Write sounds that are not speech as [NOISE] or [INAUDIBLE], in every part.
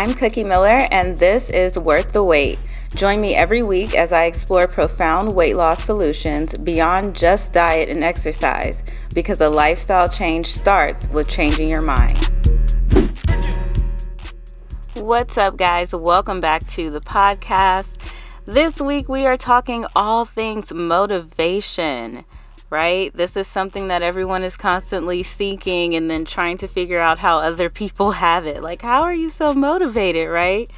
I'm Cookie Miller, and this is Worth the Wait. Join me every week as I explore profound weight loss solutions beyond just diet and exercise, because a lifestyle change starts with changing your mind. What's up, guys? Welcome back to the podcast. This week, we are talking all things motivation right? This is something that everyone is constantly seeking and then trying to figure out how other [LAUGHS] people have it. Like, how are you so motivated, right?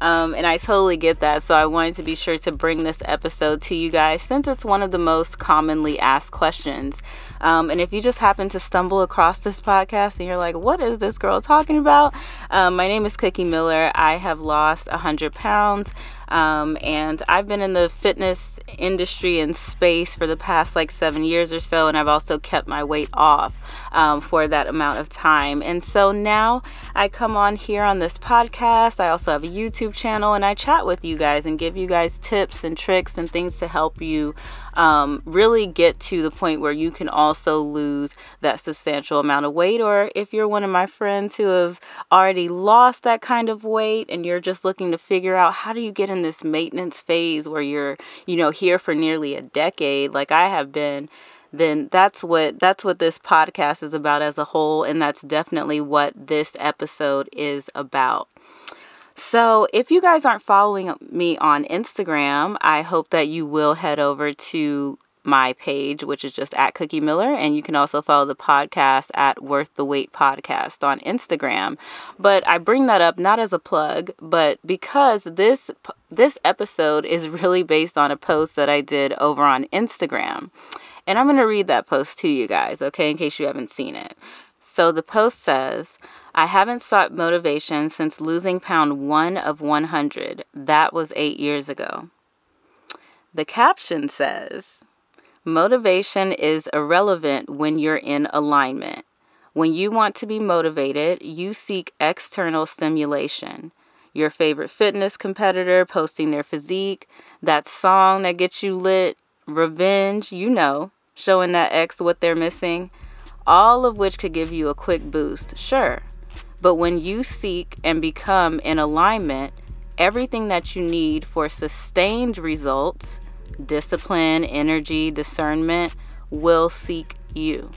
Um, and I totally get that. So I wanted to be sure to bring this episode to you guys since it's one of the most commonly asked questions. Um, and if you just happen to stumble across this podcast and you're like, what is this girl talking about? Um, my name is Cookie Miller. I have lost 100 pounds. Um, and I've been in the fitness industry and space for the past like seven years or so, and I've also kept my weight off um, for that amount of time. And so now I come on here on this podcast. I also have a YouTube channel, and I chat with you guys and give you guys tips and tricks and things to help you um, really get to the point where you can also lose that substantial amount of weight. Or if you're one of my friends who have already lost that kind of weight and you're just looking to figure out how do you get in this maintenance phase where you're, you know, here for nearly a decade, like I have been then that's what that's what this podcast is about as a whole and that's definitely what this episode is about. So, if you guys aren't following me on Instagram, I hope that you will head over to my page, which is just at Cookie Miller, and you can also follow the podcast at Worth the Wait Podcast on Instagram. But I bring that up not as a plug, but because this this episode is really based on a post that I did over on Instagram. And I'm going to read that post to you guys, okay, in case you haven't seen it. So the post says, I haven't sought motivation since losing pound one of 100. That was eight years ago. The caption says, Motivation is irrelevant when you're in alignment. When you want to be motivated, you seek external stimulation. Your favorite fitness competitor posting their physique, that song that gets you lit, revenge, you know, showing that ex what they're missing, all of which could give you a quick boost, sure. But when you seek and become in alignment, everything that you need for sustained results discipline, energy, discernment will seek you.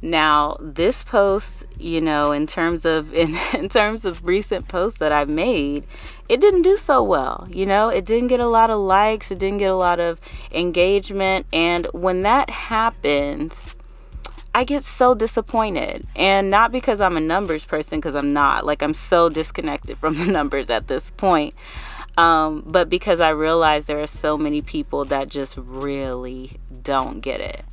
Now, this post, you know, in terms of [LAUGHS] in, in terms of recent posts that I've made, it didn't do so well. You know, it didn't get a lot of likes, it didn't get a lot of engagement, and when that happens, I get so disappointed. And not because I'm a numbers person, because I'm not. Like, I'm so disconnected from [LAUGHS] the numbers at this point. Um, but because I realize there are so many people that just really don't get it.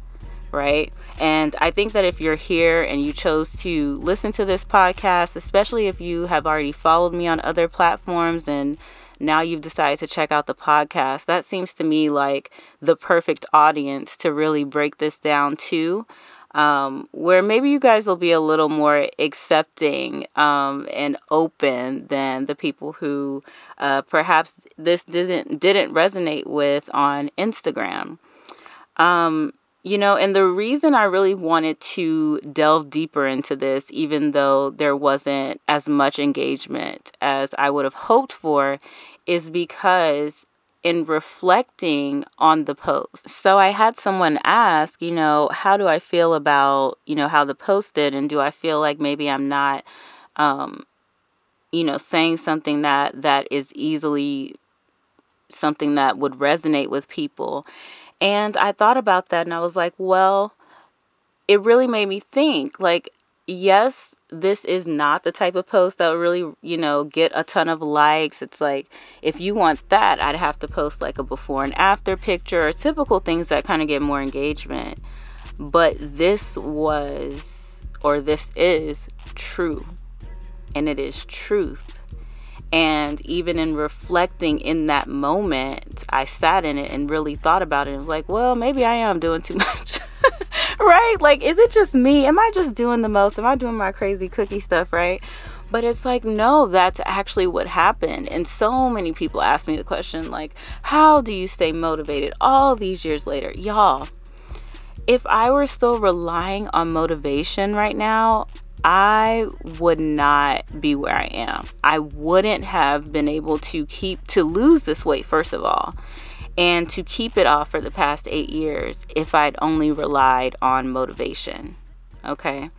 Right. And I think that if you're here and you chose to listen to this podcast, especially if you have already followed me on other platforms and now you've decided to check out the podcast, that seems to me like the perfect audience to really break this down to um, where maybe you guys will be a little more accepting um, and open than the people who uh, perhaps this didn't didn't resonate with on Instagram. Um, you know, and the reason I really wanted to delve deeper into this, even though there wasn't as much engagement as I would have hoped for, is because in reflecting on the post. So I had someone ask, you know, how do I feel about, you know, how the post did and do I feel like maybe I'm not um you know, saying something that that is easily something that would resonate with people. And I thought about that and I was like, well, it really made me think like yes, this is not the type of post that will really, you know, get a ton of likes. It's like if you want that, I'd have to post like a before and after picture or typical things that kind of get more engagement. But this was, or this is true. And it is truth. And even in reflecting in that moment, I sat in it and really thought about it and was like, well, maybe I am doing too [LAUGHS] much. Right? Like, is it just me? Am I just doing the most? Am I doing my crazy cookie stuff, right? But it's like, no, that's actually what happened. And so many people ask me the question, like, how do you stay motivated all these years later? Y'all, if I were still relying on motivation right now, I would not be where I am. I wouldn't have been able to keep to lose this weight first of all and to keep it off for the past 8 years if I'd only relied on motivation. Okay?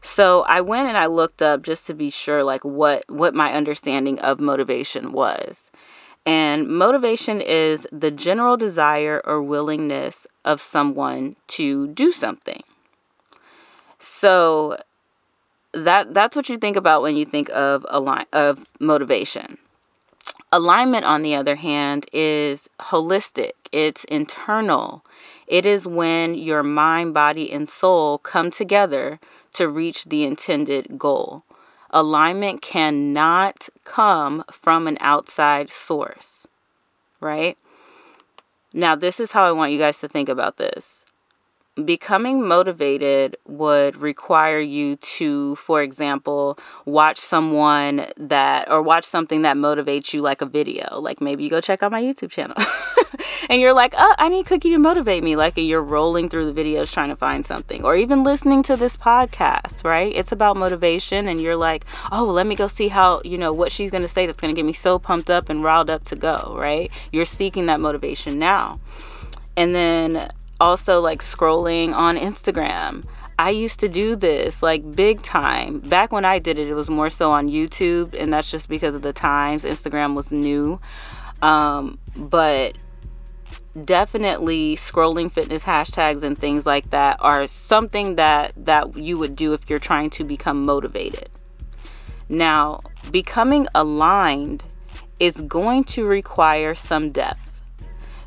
So I went and I looked up just to be sure like what what my understanding of motivation was. And motivation is the general desire or willingness of someone to do something. So that that's what you think about when you think of a line of motivation. Alignment, on the other hand, is holistic. It's internal. It is when your mind, body, and soul come together to reach the intended goal. Alignment cannot come from an outside source, right? Now, this is how I want you guys to think about this becoming motivated would require you to for example watch someone that or watch something that motivates you like a video. Like maybe you go check out my youtube channel. [LAUGHS] And you're like oh i need cookie to motivate me. Like you're rolling through the videos trying to find something or even listening to this podcast right? It's about motivation and you're like oh let me go see how you know what she's going to say that's going to get me so pumped up and riled up to go right? You're seeking that motivation now. And then also like scrolling on Instagram. I used to do this like big time. Back when I did it, it was more so on YouTube, and that's just because of the times. Instagram was new. Um, but definitely scrolling fitness hashtags and things like that are something that that you would do if you're trying to become motivated. Now, becoming aligned is going to require some depth.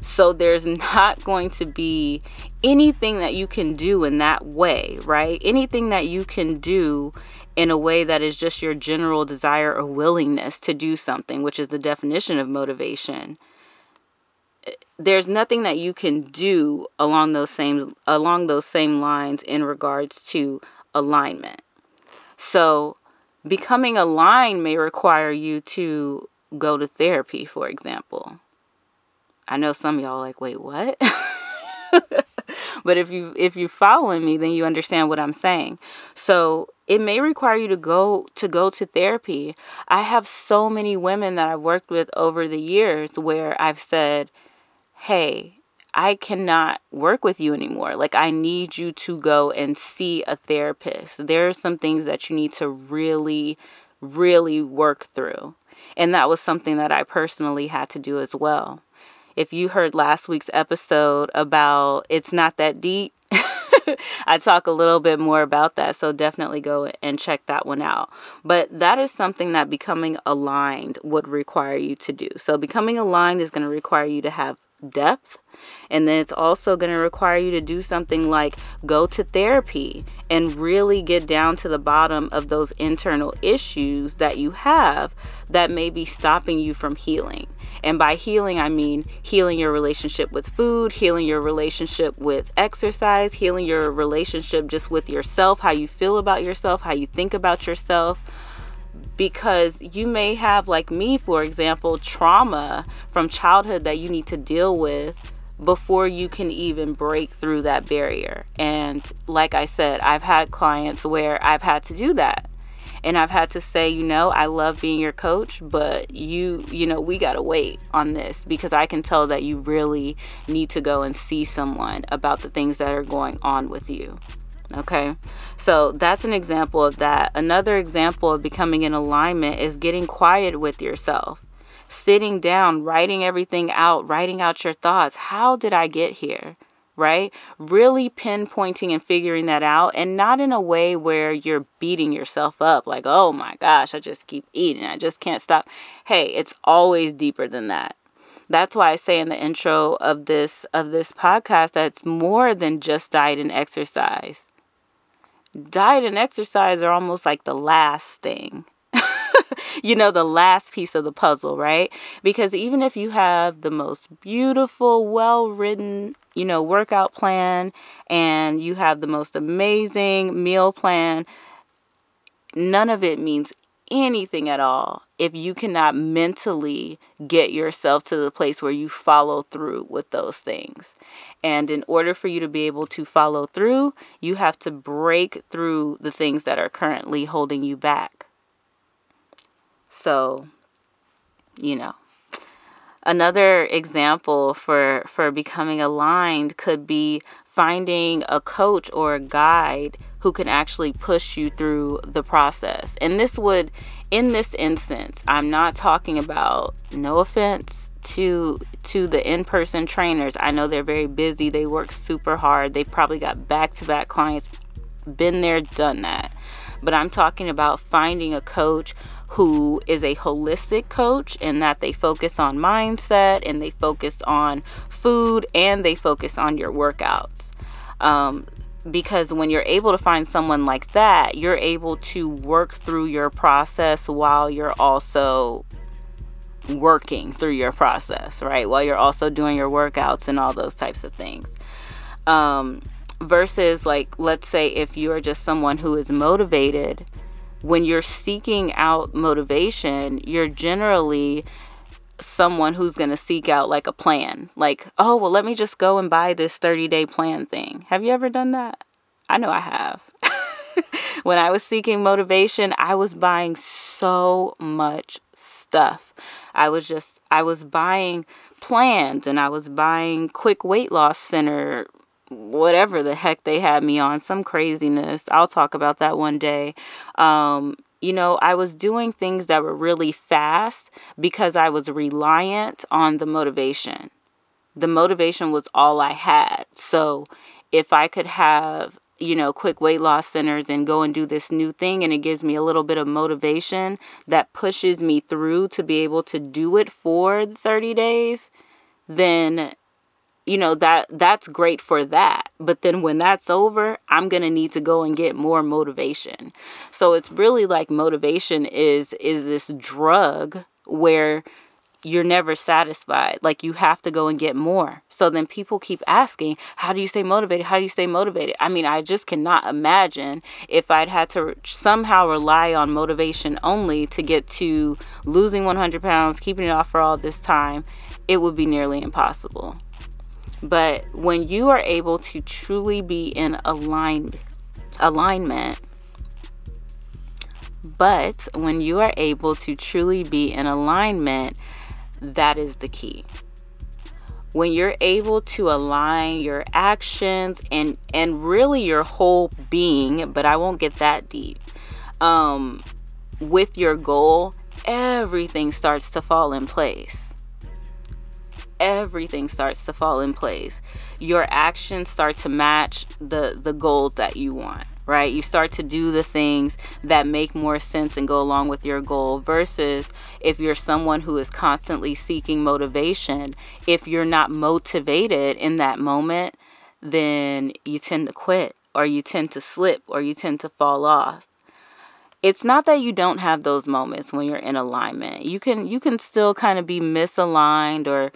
So there's not going to be anything that you can do in that way, right? Anything that you can do in a way that is just your general desire or willingness to do something, which is the definition of motivation. There's nothing that you can do along those same along those same lines in regards to alignment. So, becoming aligned may require you to go to therapy, for example I know some y'all like, wait, what? [LAUGHS] but if you if you're following me, then you understand what I'm saying. So it may require you to go to go to therapy. I have so many women that I've worked with over the years where I've said, Hey, I cannot work with you anymore. Like, I need you to go and see a therapist. There are some things that you need to really, really work through. And that was something that I personally had to do as well. If you heard last week's episode about It's Not That Deep, [LAUGHS] I talk a little bit more about that. So definitely go and check that one out. But that is something that becoming aligned would require you to do. So becoming aligned is going to require you to have depth. And then it's also going to require you to do something like go to therapy and really get down to the bottom of those internal issues that you have that may be stopping you from healing. And by healing, I mean healing your relationship with food, healing your relationship with exercise, healing your relationship just with yourself, how you feel about yourself, how you think about yourself. Because you may have, like me, for example, trauma from childhood that you need to deal with before you can even break through that barrier. And like I said, I've had clients where I've had to do that and I've had to say, you know, I love being your coach, but you, you know, we got to wait on this because I can tell that you really need to go and see someone about the things that are going on with you. Okay, so that's an example of that. Another example of becoming in alignment is getting quiet with yourself, sitting down, writing everything out, writing out your thoughts. How did I get here? right? Really pinpointing and figuring that out and not in a way where you're beating yourself up like, oh my gosh, I just keep eating. I just can't stop. Hey, it's always deeper than that. That's why I say in the intro of this of this podcast that it's more than just diet and exercise. Diet and exercise are almost like the last thing [LAUGHS] you know, the last piece of the puzzle, right? Because even if you have the most beautiful, well written, you know, workout plan and you have the most amazing meal plan, none of it means anything at all if you cannot mentally get yourself to the place where you follow through with those things. And in order for you to be able to follow through, you have to break through the things that are currently holding you back. So, you know, another example for for becoming aligned could be finding a coach or a guide who can actually push you through the process. And this would, in this instance, I'm not talking about, no offense to to the in-person trainers. I know they're very busy. They work super hard. They probably got back-to-back clients. Been there, done that. But I'm talking about finding a coach who is a holistic coach in that they focus on mindset and they focus on food and they focus on your workouts. Um, because when you're able to find someone like that, you're able to work through your process while you're also working through your process, right? While you're also doing your workouts and all those types of things. Um, versus, like, let's say if you're just someone who is motivated, when you're seeking out motivation, you're generally someone who's going to seek out like a plan. Like, oh, well, let me just go and buy this 30 day plan thing. Have you ever done that? I know I have. [LAUGHS] when I was seeking motivation, I was buying so much stuff. I was just, I was buying plans and I was buying quick weight loss center, whatever the heck they had me on, some craziness. I'll talk about that one day. Um, you know, I was doing things that were really fast because I was reliant on the motivation. The motivation was all I had. So if I could have, you know, quick weight loss centers and go and do this new thing and it gives me a little bit of motivation that pushes me through to be able to do it for 30 days, then you know that that's great for that but then when that's over i'm going to need to go and get more motivation. So it's really like motivation is is this drug where you're never satisfied like you have to go and get more. So then people keep asking how do you stay motivated? How do you stay motivated? I mean i just cannot imagine if i'd had to somehow rely on motivation only to get to losing 100 pounds keeping it off for all this time it would be nearly impossible but when you are able to truly be in aligned alignment, but when you are able to truly be in alignment, that is the key. When you're able to align your actions and and really your whole being, but I won't get that deep. Um with your goal, everything starts to fall in place everything starts to fall in place. Your actions start to match the the goals that you want, right? You start to do the things that make more sense and go along with your goal versus if you're someone who is constantly seeking motivation, if you're not motivated in that moment, then you tend to quit or you tend to slip or you tend to fall off it's not that you don't have those moments when you're in alignment. You can you can still kind of be misaligned or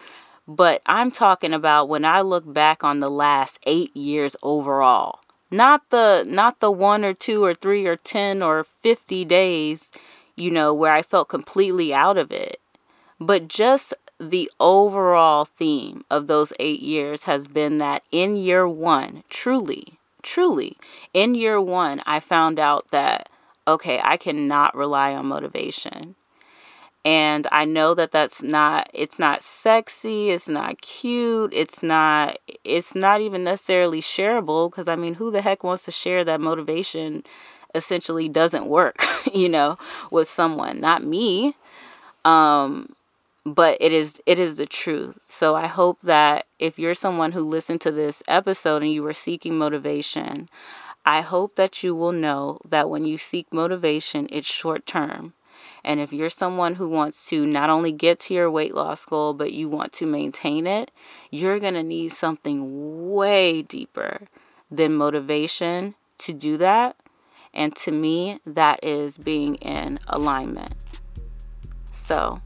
but I'm talking about when I look back on the last 8 years overall. Not the not the 1 or 2 or 3 or 10 or 50 days, you know, where I felt completely out of it. But just the overall theme of those 8 years has been that in year 1, truly, truly, in year 1 I found out that okay, I cannot rely on motivation and i know that that's not it's not sexy it's not cute it's not it's not even necessarily shareable because i mean who the heck wants to share that motivation essentially doesn't work [LAUGHS] you know with someone? Not me um but it is it is the truth. So i hope that if you're someone who listened to this episode and you were seeking motivation i hope that you will know that when you seek motivation it's short term and if you're someone who wants to not only get to your weight loss goal, but you want to maintain it, you're going to need something way deeper than motivation to do that. And to me, that is being in alignment. So,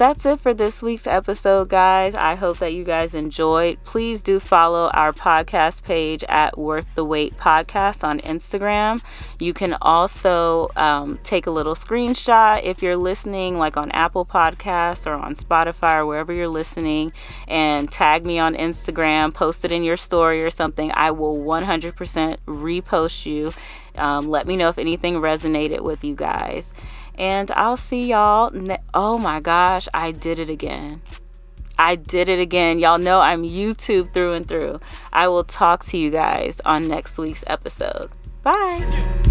that's it for this week's episode, guys. I hope that you guys enjoyed. Please do follow our podcast page at Worth the Wait Podcast on Instagram. You can also um, take a little screenshot if you're listening, like on Apple Podcasts or on Spotify or wherever you're listening, and tag me on Instagram, post it in your story or something. I will 100% repost you. Um, let me know if anything resonated with you guys. And I'll see y'all. Ne- oh my gosh, I did it again. I did it again. Y'all know I'm YouTube through and through. I will talk to you guys on next week's episode. Bye.